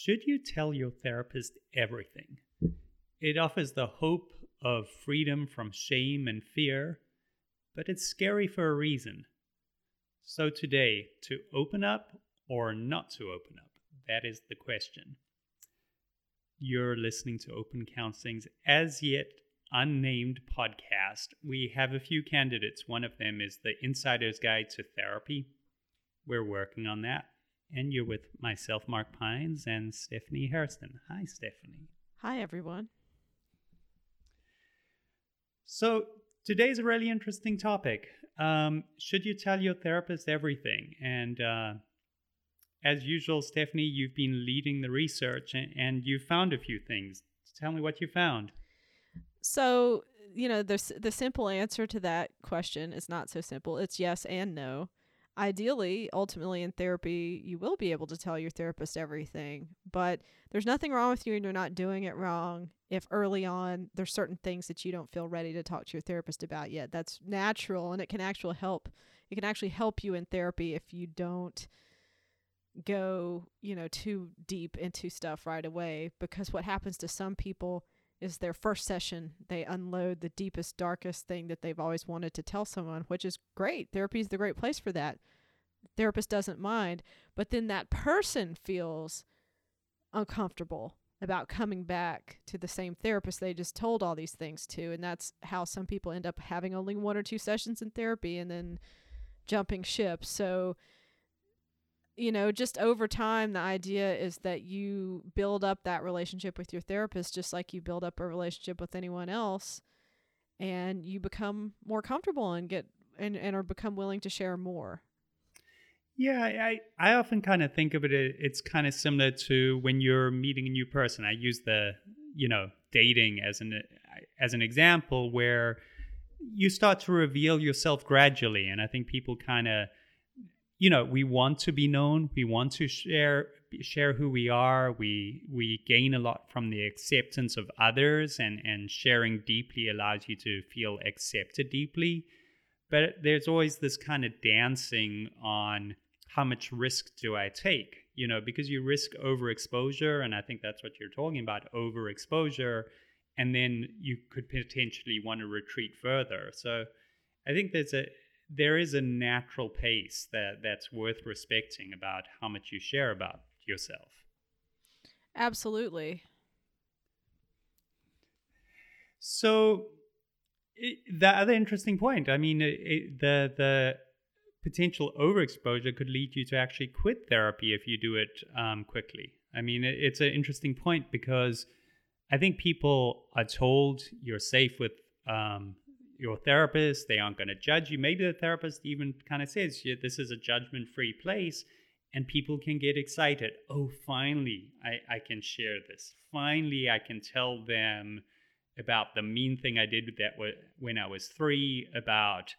Should you tell your therapist everything? It offers the hope of freedom from shame and fear, but it's scary for a reason. So, today, to open up or not to open up? That is the question. You're listening to Open Counseling's as yet unnamed podcast. We have a few candidates. One of them is the Insider's Guide to Therapy. We're working on that. And you're with myself, Mark Pines, and Stephanie Harrison. Hi, Stephanie. Hi, everyone. So, today's a really interesting topic. Um, should you tell your therapist everything? And uh, as usual, Stephanie, you've been leading the research and, and you found a few things. Tell me what you found. So, you know, the the simple answer to that question is not so simple. It's yes and no. Ideally, ultimately in therapy, you will be able to tell your therapist everything, but there's nothing wrong with you and you're not doing it wrong if early on there's certain things that you don't feel ready to talk to your therapist about yet. That's natural and it can actually help. It can actually help you in therapy if you don't go, you know, too deep into stuff right away because what happens to some people is their first session they unload the deepest darkest thing that they've always wanted to tell someone, which is great. Therapy is the great place for that. Therapist doesn't mind, but then that person feels uncomfortable about coming back to the same therapist they just told all these things to and that's how some people end up having only one or two sessions in therapy and then jumping ship. So you know, just over time, the idea is that you build up that relationship with your therapist just like you build up a relationship with anyone else, and you become more comfortable and get and, and are become willing to share more. Yeah, I, I often kind of think of it, it's kind of similar to when you're meeting a new person. I use the, you know, dating as an as an example where you start to reveal yourself gradually and I think people kind of you know we want to be known. We want to share share who we are. We we gain a lot from the acceptance of others and and sharing deeply allows you to feel accepted deeply. But there's always this kind of dancing on how much risk do i take? You know because you risk overexposure and i think that's what you're talking about overexposure and then you could potentially want to retreat further. So i think there's a there is a natural pace that that's worth respecting about how much you share about yourself. Absolutely. So it, the other interesting point, I mean, it, the the potential overexposure could lead you to actually quit therapy if you do it um, quickly. I mean, it, it's an interesting point because I think people are told you're safe with um, your therapist. They aren't going to judge you. Maybe the therapist even kind of says, yeah, this is a judgment free place. And people can get excited. Oh, finally, I, I can share this. Finally, I can tell them about the mean thing I did that when I was three, about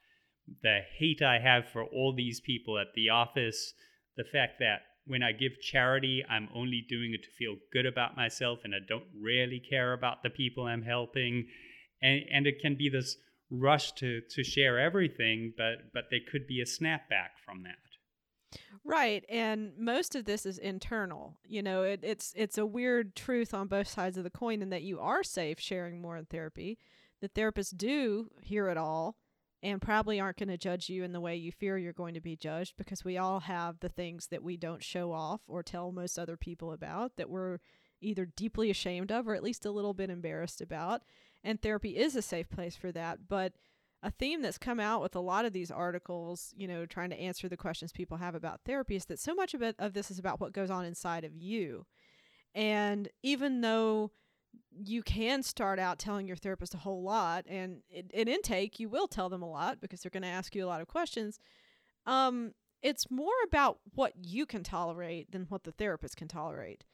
the hate I have for all these people at the office, the fact that when I give charity, I'm only doing it to feel good about myself and I don't really care about the people I'm helping. And, and it can be this rush to to share everything, but but there could be a snapback from that. Right, and most of this is internal. You know, it, it's it's a weird truth on both sides of the coin in that you are safe sharing more in therapy. The therapists do hear it all and probably aren't going to judge you in the way you fear you're going to be judged because we all have the things that we don't show off or tell most other people about that we're either deeply ashamed of or at least a little bit embarrassed about and therapy is a safe place for that. But a theme that's come out with a lot of these articles, you know, trying to answer the questions people have about therapy is that so much of it of this is about what goes on inside of you. And even though you can start out telling your therapist a whole lot and in intake you will tell them a lot because they're going to ask you a lot of questions um it's more about what you can tolerate than what the therapist can tolerate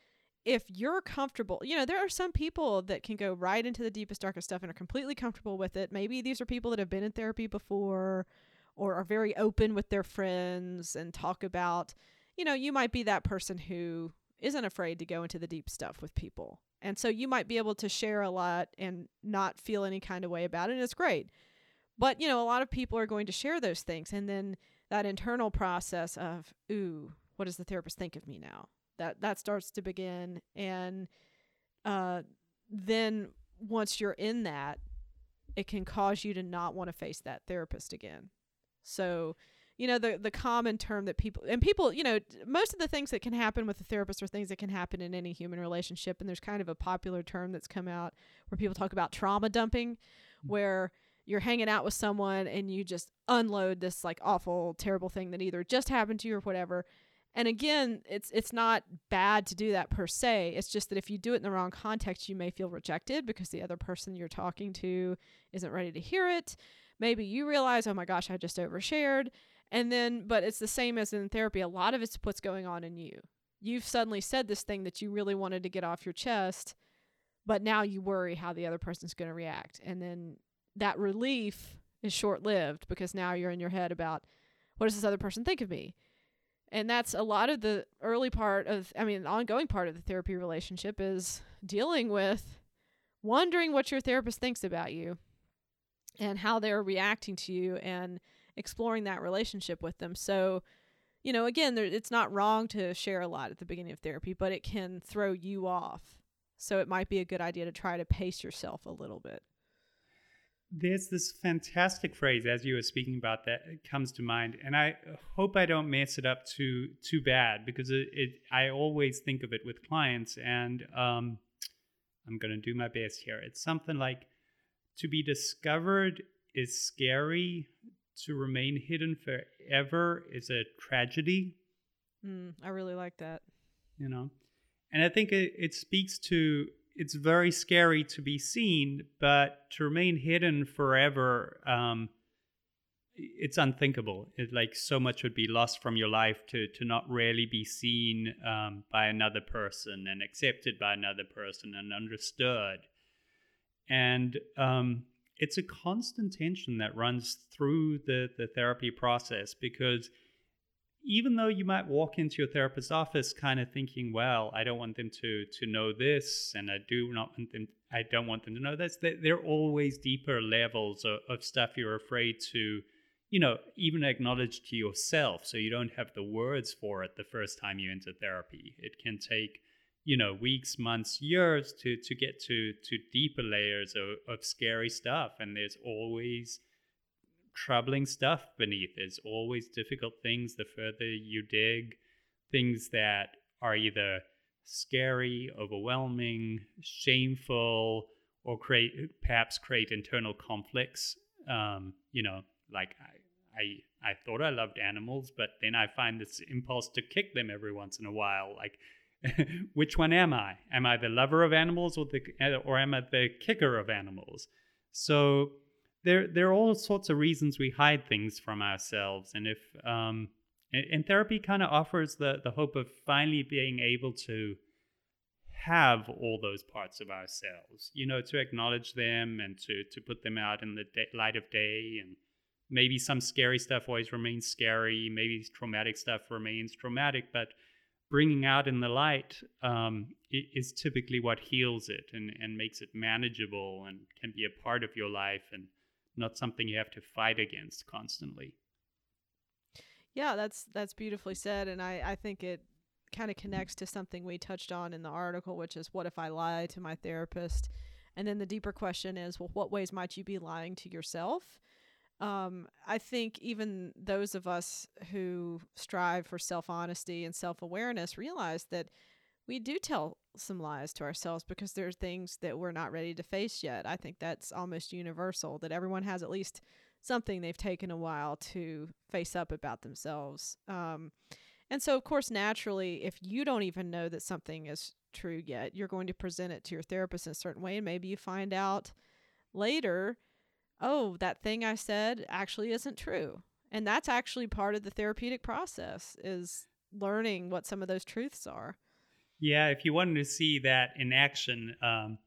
if you're comfortable, you know, there are some people that can go right into the deepest, darkest stuff and are completely comfortable with it. Maybe these are people that have been in therapy before or are very open with their friends and talk about, you know, you might be that person who isn't afraid to go into the deep stuff with people. And so you might be able to share a lot and not feel any kind of way about it. And it's great. But, you know, a lot of people are going to share those things. And then that internal process of, ooh, what does the therapist think of me now? That that starts to begin. And uh, then once you're in that it can cause you to not want to face that therapist again. So you know the the common term that people and people you know most of the things that can happen with a therapist are things that can happen in any human relationship. And there's kind of a popular term that's come out where people talk about trauma dumping mm-hmm. where you're hanging out with someone and you just unload this like awful terrible thing that either just happened to you or whatever and again it's it's not bad to do that per se it's just that if you do it in the wrong context you may feel rejected because the other person you're talking to isn't ready to hear it maybe you realize oh my gosh i just overshared and then, but it's the same as in therapy. A lot of it's what's going on in you. You've suddenly said this thing that you really wanted to get off your chest, but now you worry how the other person's going to react. And then that relief is short lived because now you're in your head about what does this other person think of me? And that's a lot of the early part of, I mean, ongoing part of the therapy relationship is dealing with wondering what your therapist thinks about you and how they're reacting to you and exploring that relationship with them. So, you know, again, there, it's not wrong to share a lot at the beginning of therapy, but it can throw you off. So it might be a good idea to try to pace yourself a little bit. There's this fantastic phrase as you were speaking about that comes to mind, and I hope I don't mess it up too too bad because it, it I always think of it with clients, and um, I'm gonna do my best here. It's something like to be discovered is scary to remain hidden forever is a tragedy. Mm, I really like that. You know, and I think it, it speaks to it's very scary to be seen, but to remain hidden forever, um, it's unthinkable. It like so much would be lost from your life to to not really be seen um, by another person and accepted by another person and understood. And um, it's a constant tension that runs through the, the therapy process because even though you might walk into your therapist's office kind of thinking, well, I don't want them to to know this, and I do not want them, I don't want them to know this. There are always deeper levels of, of stuff you're afraid to, you know, even acknowledge to yourself. So you don't have the words for it the first time you enter therapy. It can take you know weeks months years to to get to to deeper layers of, of scary stuff and there's always troubling stuff beneath there's always difficult things the further you dig things that are either scary overwhelming shameful or create perhaps create internal conflicts um, you know like I, I i thought i loved animals but then i find this impulse to kick them every once in a while like which one am I? Am I the lover of animals or the or am I the kicker of animals? So there there are all sorts of reasons we hide things from ourselves, and if um, and, therapy kind of offers the the hope of finally being able to have all those parts of ourselves, you know, to acknowledge them and to to put them out in the day, light of day and maybe some scary stuff always remains scary maybe traumatic stuff remains traumatic but bringing out in the light um, is typically what heals it and, and makes it manageable and can be a part of your life and not something you have to fight against constantly. Yeah, that's that's beautifully said, and I, I think it kind of connects to something we touched on in the article, which is what if I lie to my therapist? And then the deeper question is, well, what ways might you be lying to yourself? um, I think even those of us who strive for self honesty and self awareness realize that we do tell some lies to ourselves because there are things that we're not ready to face yet. I think that's almost universal that everyone has at least something they've taken a while to face up about themselves. Um, and so, of course, naturally, if you don't even know that something is true yet, you're going to present it to your therapist in a certain way. And maybe you find out later oh, that thing I said actually isn't true. And that's actually part of the therapeutic process is learning what some of those truths are. Yeah, if you wanted to see that in action, um,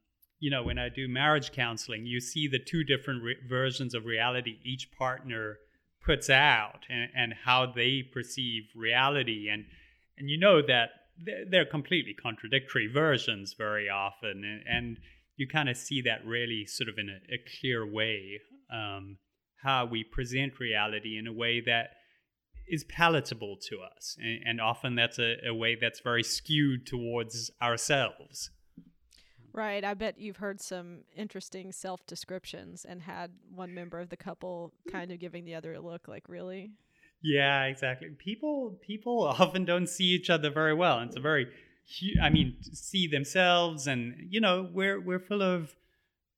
you know, when I do marriage counseling, you see the two different re- versions of reality each partner puts out and, and how they perceive reality. And, and you know that they're, completely contradictory versions very often. And, and you kind of see that really sort of in a, a clear way um, how we present reality in a way that is palatable to us. And, and often that's a, a way that's very skewed towards ourselves. Right. I bet you've heard some interesting self descriptions and had one member of the couple kind of giving the other a look like, really? Yeah, exactly. People people often don't see each other very well. It's a very I mean, see themselves and you know, we're we're full of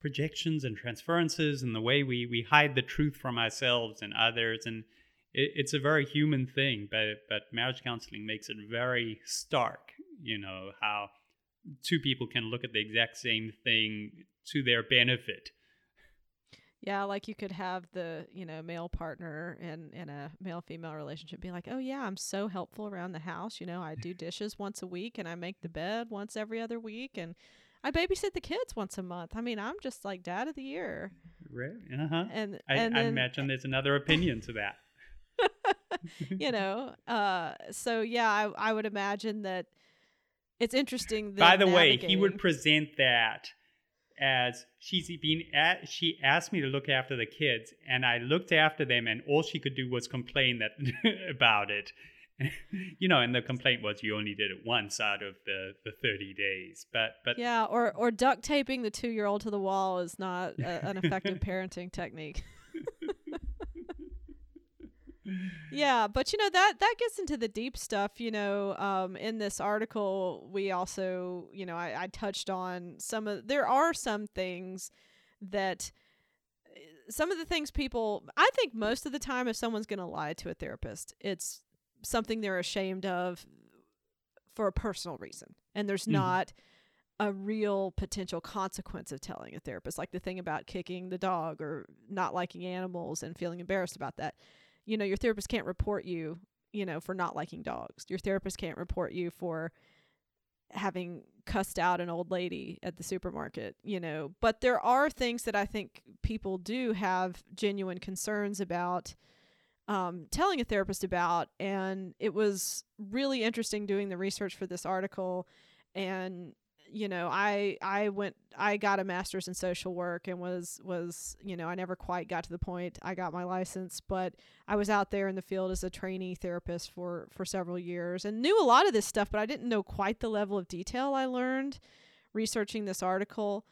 projections and transferences and the way we we hide the truth from ourselves and others and it, it's a very human thing, but but marriage counseling makes it very stark, you know, how two people can look at the exact same thing to their benefit. Yeah, like you could have the, you know, male partner in in a male female relationship be like, "Oh yeah, I'm so helpful around the house, you know, I do dishes once a week and I make the bed once every other week and I babysit the kids once a month. I mean, I'm just like dad of the year." Right. Uh-huh. And I, and I then, imagine there's another opinion to that. You know, uh so yeah, I I would imagine that it's interesting By the way, he would present that as she's been at, she asked me to look after the kids and I looked after them and all she could do was complain that about it. you know, and the complaint was you only did it once out of the, the 30 days. But but Yeah, or or duct taping the two year old to the wall is not a, an effective parenting technique. yeah, but you know that that gets into the deep stuff. You know, um, in this article, we also, you know, I, I touched on some of. There are some things that some of the things people. I think most of the time, if someone's going to lie to a therapist, it's something they're ashamed of for a personal reason, and there's Mhm. not a real potential consequence of telling a therapist, like the thing about kicking the dog or not liking animals and feeling embarrassed about that. You know, your therapist can't report you, you know, for not liking dogs. Your therapist can't report you for having cussed out an old lady at the supermarket, you know. But there are things that I think people do have genuine concerns about um, telling a therapist about. And it was really interesting doing the research for this article. And you know, I I went I got a master's in social work and was was you know I never quite got to the point I got my license, but I was out there in the field as a trainee therapist for for several years and knew a lot of this stuff, but I didn't know quite the level of detail I learned researching this article.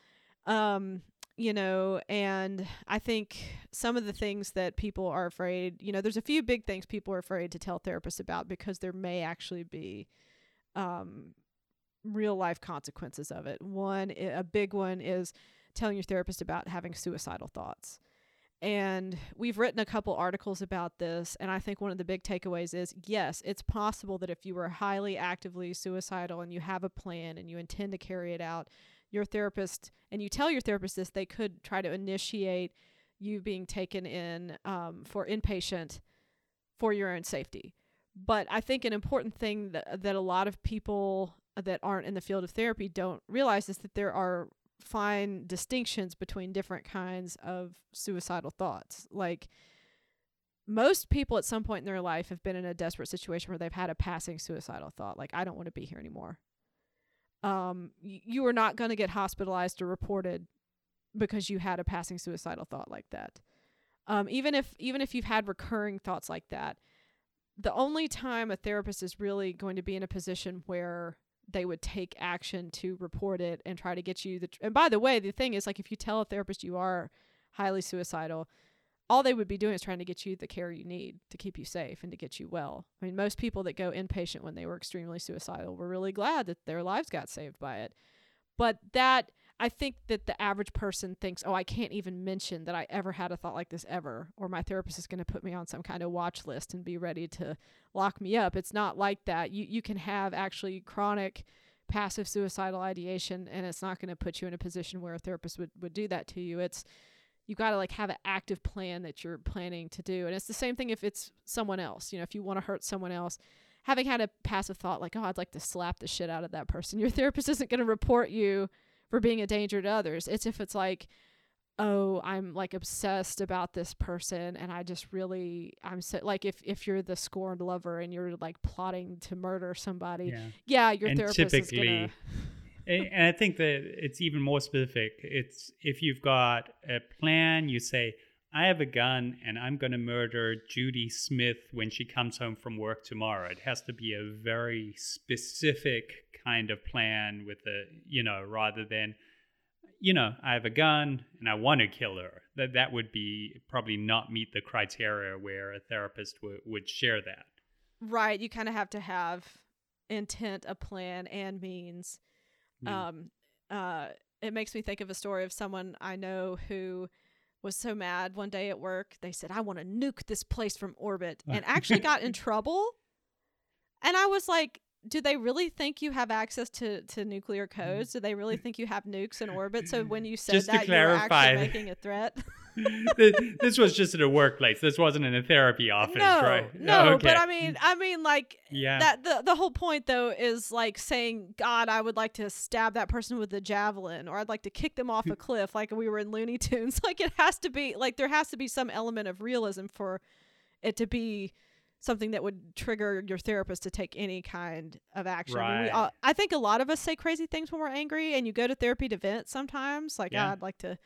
Um, you know, and I think some of the things that people are afraid, you know, there's a few big things people are afraid to tell therapists about because there may actually be um, real life consequences of it. One, a big one is telling your therapist about having suicidal thoughts. And we've written a couple articles about this. And I think one of the big takeaways is yes, it's possible that if you are highly actively suicidal and you have a plan and you intend to carry it out, your therapist, and you tell your therapist this, they could try to initiate you being taken in um, for inpatient for your own safety. But I think an important thing that, that a lot of people that aren't in the field of therapy don't realize is that there are fine distinctions between different kinds of suicidal thoughts. Like most people at some point in their life have been in a desperate situation where they've had a passing suicidal thought, like I don't want to be here anymore. Um, y- you are not going to get hospitalized or reported because you had a passing suicidal thought like that. Um, even if even if you've had recurring thoughts like that, the only time a therapist is really going to be in a position where they would take action to report it and try to get you the tr- and by the way the thing is like if you tell a therapist you are highly suicidal all they would be doing is trying to get you the care you need to keep you safe and to get you well. I mean most people that go inpatient when they were extremely suicidal were really glad that their lives got saved by it. But that i think that the average person thinks oh i can't even mention that i ever had a thought like this ever or my therapist is going to put me on some kind of watch list and be ready to lock me up. It's not like that. You you can have actually chronic passive suicidal ideation and it's not going to put you in a position where a therapist would, would do that to you. It's you got to like have an active plan that you're planning to do. And it's the same thing if it's someone else. You know, if you want to hurt someone else, having had a passive thought like, "Oh, I'd like to slap the shit out of that person." Your therapist isn't going to report you for being a danger to others. It's if it's like oh i'm like obsessed about this person and i just really i'm so like if if you're the scorned lover and you're like plotting to murder somebody yeah, Yeah. your and therapist is typically gonna and I think that it's even more specific. It's if you've got a plan, you say, I have a gun and I'm going to murder Judy Smith when she comes home from work tomorrow. It has to be a very specific kind of plan with a, you know, rather than, you know, I have a gun and I want to kill her. That that would be probably not meet the criteria where a therapist w- would share that. Right. You kind of have to have intent, a plan, and means. Mm. Um, uh, it makes me think of a story of someone I know who was so mad one day at work. They said, I want to nuke this place from orbit and actually got in trouble. And I was like, do they really think you have access to, to nuclear mm. codes? Do they really think you have nukes in orbit? So when you said Just that, you were actually making a threat? this was just at a workplace. This wasn't in a therapy office, no, right? no. Okay. But I mean, I mean, like yeah. that. The the whole point though is like saying, God, I would like to stab that person with a javelin, or I'd like to kick them off a cliff, like we were in Looney Tunes. Like it has to be like there has to be some element of realism for it to be something that would trigger your therapist to take any kind of action. I, we Right. all, I think a lot of us say crazy things when we're angry, and you go to therapy to vent sometimes. Like Yeah. "Ah, I'd like to.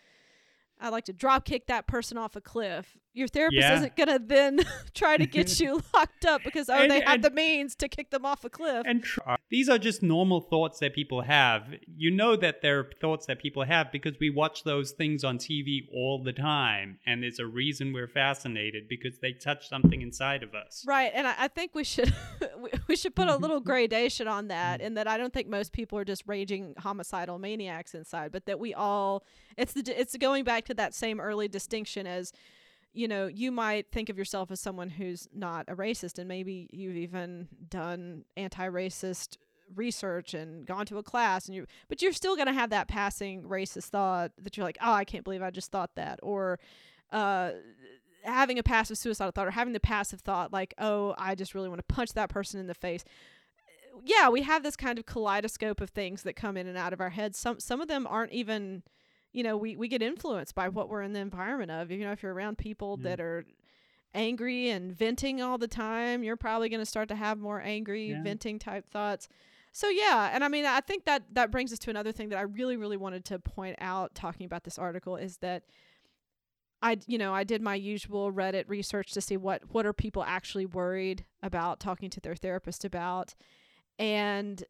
I'd like to drop kick that person off a cliff. Your therapist Yeah. isn't gonna then try to get you locked up because oh And- they have and- the means to kick them off a cliff. And tr- uh, these are just normal thoughts that people have. You know that they're thoughts that people have because we watch those things on TV all the time. And there's a reason we're fascinated because they touch something inside of us. Right, and I, I think we should we, we should put a little gradation on that, mm-hmm. in that I don't think most people are just raging homicidal maniacs inside, but that we all it's the it's going back to that same early distinction as you know you might think of yourself as someone who's not a racist, and maybe you've even done anti-racist research and gone to a class and you but you're still going to have that passing racist thought that you're like oh i can't believe i just thought that or uh having a passive suicidal thought or having the passive thought like oh i just really want to punch that person in the face. Yeah we have this kind of kaleidoscope of things that come in and out of our heads. Some some of them aren't even you know we we get influenced by what we're in the environment of you know if you're around people Yeah. that are angry and venting all the time you're probably going to start to have more angry Yeah. venting type thoughts so yeah and i mean i think that that brings us to another thing that i really really wanted to point out talking about this article is that I you know I did my usual Reddit research to see what what are people actually worried about talking to their therapist about, and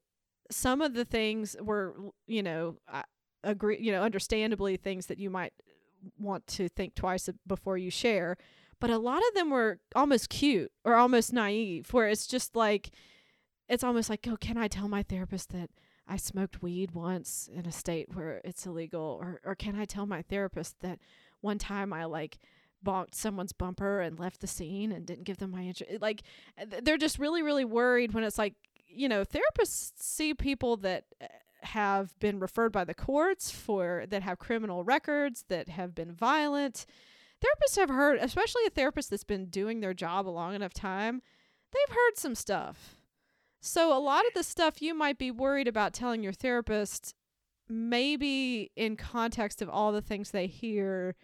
some of the things were you know I agree you know understandably things that you might want to think twice before you share, but a lot of them were almost cute or almost naive where it's just like it's almost like oh can I tell my therapist that I smoked weed once in a state where it's illegal or or can I tell my therapist that one time I like bonked someone's bumper and left the scene and didn't give them my insurance. Like they're just really, really worried when it's like, you know, therapists see people that uh, have been referred by the courts for that have criminal records that have been violent. Therapists have heard, especially a therapist that's been doing their job a long enough time, they've heard some stuff. So a lot of the stuff you might be worried about telling your therapist maybe in context of all the things they hear,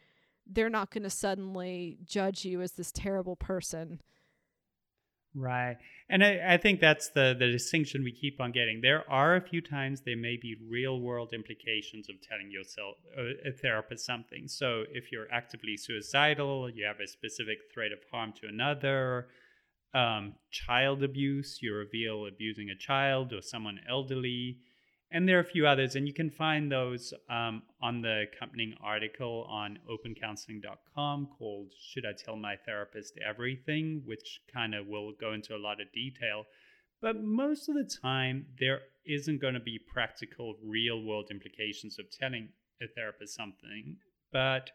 they're not going to suddenly judge you as this terrible person. Right. And I, I think that's the, the distinction we keep on getting. There are a few times there may be real world implications of telling yourself, a, a therapist, something. So if you're actively suicidal, you have a specific threat of harm to another, um, child abuse, you reveal abusing a child or someone elderly. And there are a few others, and you can find those um, on the accompanying article on opencounseling.com called Should I Tell My Therapist Everything? which kind of will go into a lot of detail. But most of the time, there isn't going to be practical, real world implications of telling a therapist something. But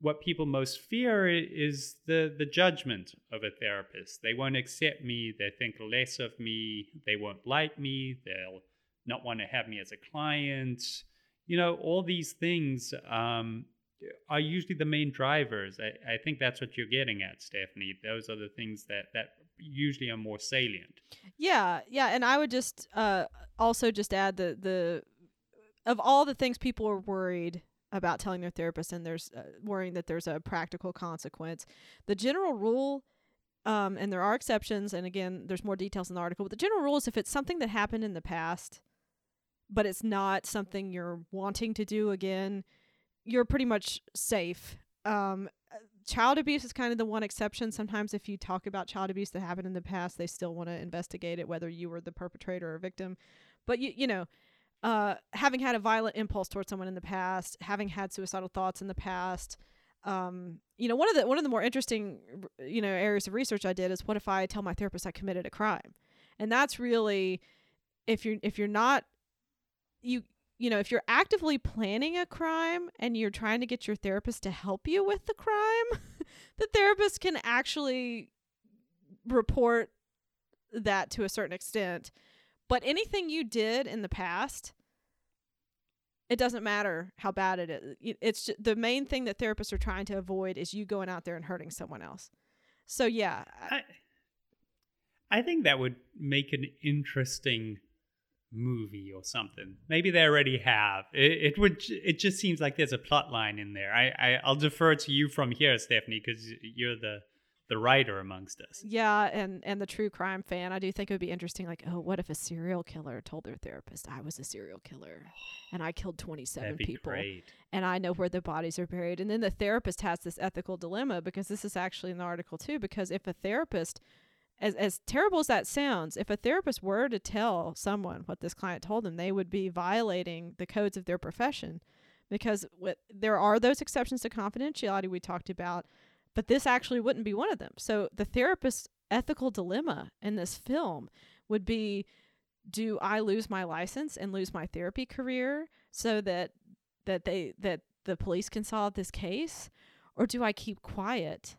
what people most fear is the, the judgment of a therapist. They won't accept me, they think less of me, they won't like me, they'll not want to have me as a client. You know, all these things um, are usually the main drivers. I, I think that's what you're getting at, Stephanie. Those are the things that, that usually are more salient. Yeah, yeah, and I would just uh also just add the the of all the things people are worried about telling their therapist and there's uh, worrying that there's a practical consequence. The general rule um and there are exceptions and again there's more details in the article, but the general rule is if it's something that happened in the past but it's not something you're wanting to do again, you're pretty much safe. Um child abuse is kind of the one exception. Sometimes, if you talk about child abuse that happened in the past, they still want to investigate it, whether you were the perpetrator or victim. But you, you know, uh, having had a violent impulse towards someone in the past, having had suicidal thoughts in the past, um, you know, one of the one of the more interesting, you know, areas of research I did is what if I tell my therapist I committed a crime, and that's really, if you're if you're not, you you know, if you're actively planning a crime and you're trying to get your therapist to help you with the crime, the therapist can actually report that to a certain extent. But anything you did in the past, it doesn't matter how bad it is. It's just, the main thing that therapists are trying to avoid is you going out there and hurting someone else. So yeah, I, I think that would make an interesting movie or something. Maybe they already have. It, it would. It just seems like there's a plot line in there. I, I I'll defer to you from here, Stephanie, because you're the the writer amongst us. Yeah, and and the true crime fan, I do think it would be interesting. Like, oh, what if a serial killer told their therapist, "I was a serial killer, and I killed twenty seven people, great. and I know where the bodies are buried." And then the therapist has this ethical dilemma because this is actually in the article too. Because if a therapist as as terrible as that sounds, if a therapist were to tell someone what this client told them, they would be violating the codes of their profession because what, there are those exceptions to confidentiality we talked about, but this actually wouldn't be one of them. So the therapist's ethical dilemma in this film would be do I lose my license and lose my therapy career so that that they that the police can solve this case or do I keep quiet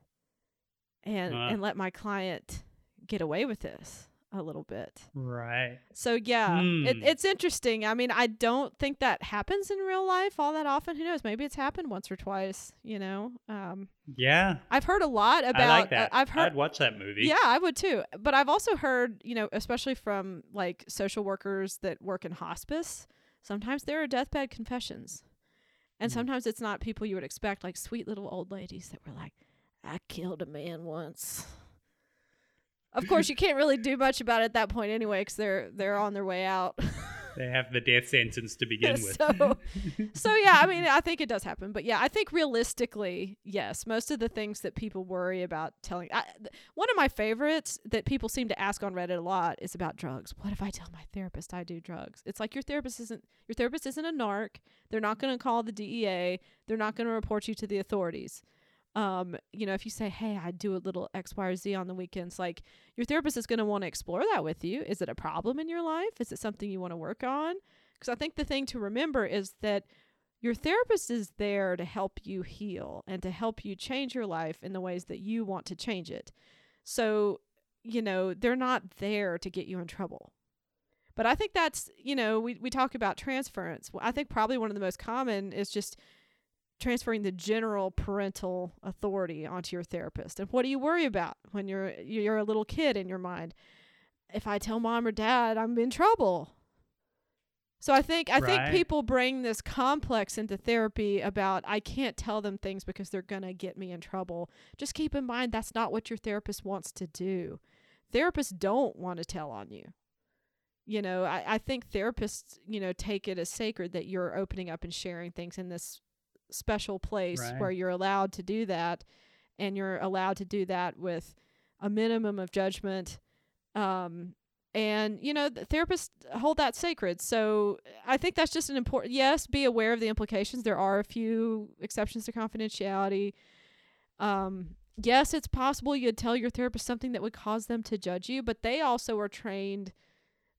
and Uh. and let my client get away with this a little bit. Right. So yeah, it, Hmm. it's interesting. I mean, I don't think that happens in real life all that often. Who knows? Maybe it's happened once or twice. You know, um, Yeah. I've heard a lot about. I like that. Uh, I've heard. I'd watch that movie. Yeah, I would too. But I've also heard, you know, especially from like social workers that work in hospice, sometimes there are deathbed confessions. And Mm. sometimes it's not people you would expect, like sweet little old ladies that were like, I killed a man once. Of course, you can't really do much about it at that point anyway, because they're they're on their way out. They have the death sentence to begin with. so, so yeah, I mean, I think it does happen, but yeah, I think realistically, yes, most of the things that people worry about telling. I, th- one of my favorites that people seem to ask on Reddit a lot is about drugs. What if I tell my therapist I do drugs? It's like your therapist isn't your therapist isn't a narc. They're not going to call the DEA. They're not going to report you to the authorities. Um, you know, if you say, "Hey, I do a little X, Y, or Z on the weekends," like your therapist is going to want to explore that with you. Is it a problem in your life? Is it something you want to work on? Because I think the thing to remember is that your therapist is there to help you heal and to help you change your life in the ways that you want to change it. So, you know, they're not there to get you in trouble. But I think that's, you know, we, we talk about transference. I think probably one of the most common is just transferring the general parental authority onto your therapist. And what do you worry about when you're you're a little kid in your mind? If I tell mom or dad, I'm in trouble. So I think I think people bring this complex into therapy about I can't tell them things because they're going to get me in trouble. Just keep in mind that's not what your therapist wants to do. Therapists don't want to tell on you. You know, I, I think therapists, you know, take it as sacred that you're opening up and sharing things in this special place Right. where you're allowed to do that and you're allowed to do that with a minimum of judgment um and you know the therapists hold that sacred. So i think that's just an important yes be aware of the implications. There are a few exceptions to confidentiality. Um yes it's possible you'd tell your therapist something that would cause them to judge you but they also are trained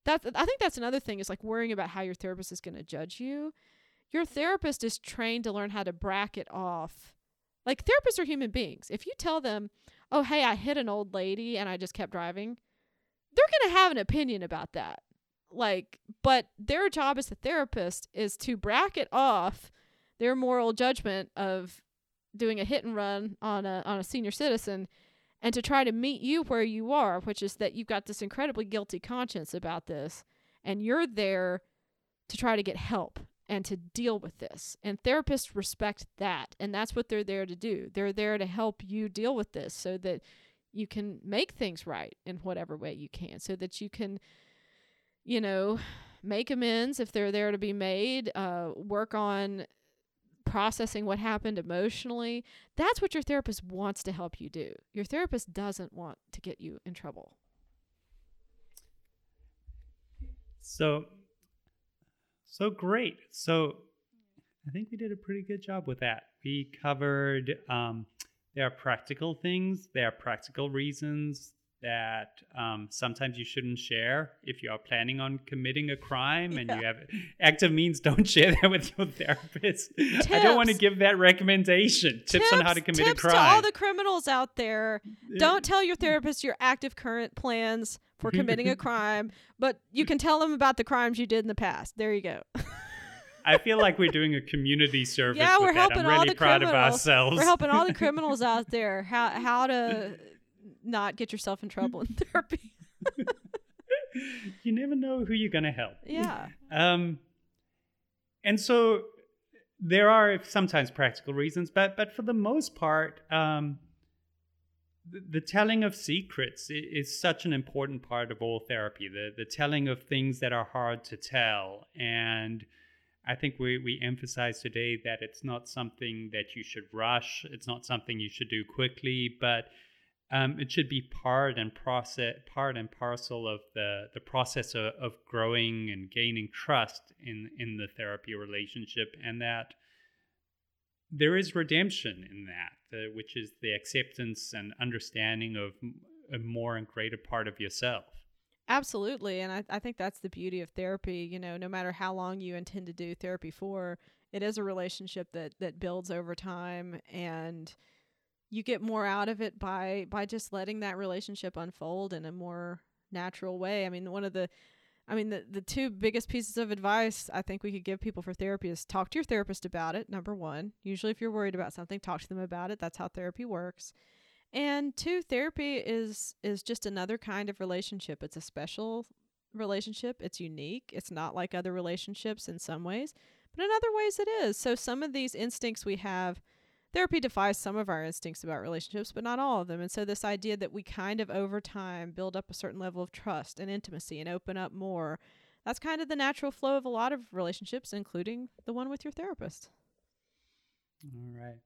that's i think that's another thing is like worrying about how your therapist is going to judge you your therapist is trained to learn how to bracket off. Like therapists are human beings. If you tell them oh hey i hit an old lady and i just kept driving they're going to have an opinion about that. Like but their job as a therapist is to bracket off their moral judgment of doing a hit and run on a on a senior citizen and to try to meet you where you are which is that you've got this incredibly guilty conscience about this and you're there to try to get help and to deal with this and therapists respect that and that's what they're there to do they're there to help you deal with this so that you can make things right in whatever way you can so that you can you know make amends if they're there to be made uh, work on processing what happened emotionally. That's what your therapist wants to help you do. Your therapist doesn't want to get you in trouble. So, so great. So, I think we did a pretty good job with that. We covered um, there are practical things, there are practical reasons that um, sometimes you shouldn't share if you are planning on committing a crime and you have active means. Don't share that with your therapist. I don't want to give that recommendation. Tips, on how to commit a crime. to all the criminals out there. Don't tell your therapist your active current plans for committing a crime, but you can tell them about the crimes you did in the past. There you go. I feel like we're doing a community service. Yeah, we're that. helping I'm all really the proud of criminals. ourselves. We're helping all the criminals out there how how to not get yourself in trouble in therapy. you never know who you're going to help. Yeah. Um, and so there are sometimes practical reasons, but but for the most part, um, the, the telling of secrets i- is such an important part of all therapy. The the telling of things that are hard to tell, and I think we we emphasize today that it's not something that you should rush. It's not something you should do quickly, but um, it should be part and process, part and parcel of the the process of, of growing and gaining trust in in the therapy relationship, and that there is redemption in that, uh, which is the acceptance and understanding of a more and greater part of yourself. Absolutely. And I, I think that's the beauty of therapy. You know, no matter how long you intend to do therapy for, it is a relationship that, that builds over time and you get more out of it by by just letting that relationship unfold in a more natural way. I mean, one of the I mean the the two biggest pieces of advice I think we could give people for therapy is talk to your therapist about it. Number 1. Usually if you're worried about something, talk to them about it. That's how therapy works. And two, therapy is is just another kind of relationship. It's a special relationship. It's unique. It's not like other relationships in some ways, but in other ways it is. So some of these instincts we have, therapy defies some of our instincts about relationships, but not all of them. And so this idea that we kind of over time build up a certain level of trust and intimacy and open up more, that's kind of the natural flow of a lot of relationships, including the one with your therapist. All right.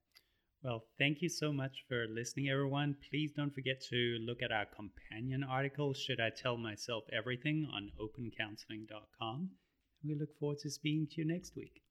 Well, thank you so much for listening, everyone. Please don't forget to look at our companion article, Should I Tell Myself Everything, on opencounseling.com. We look forward to speaking to you next week.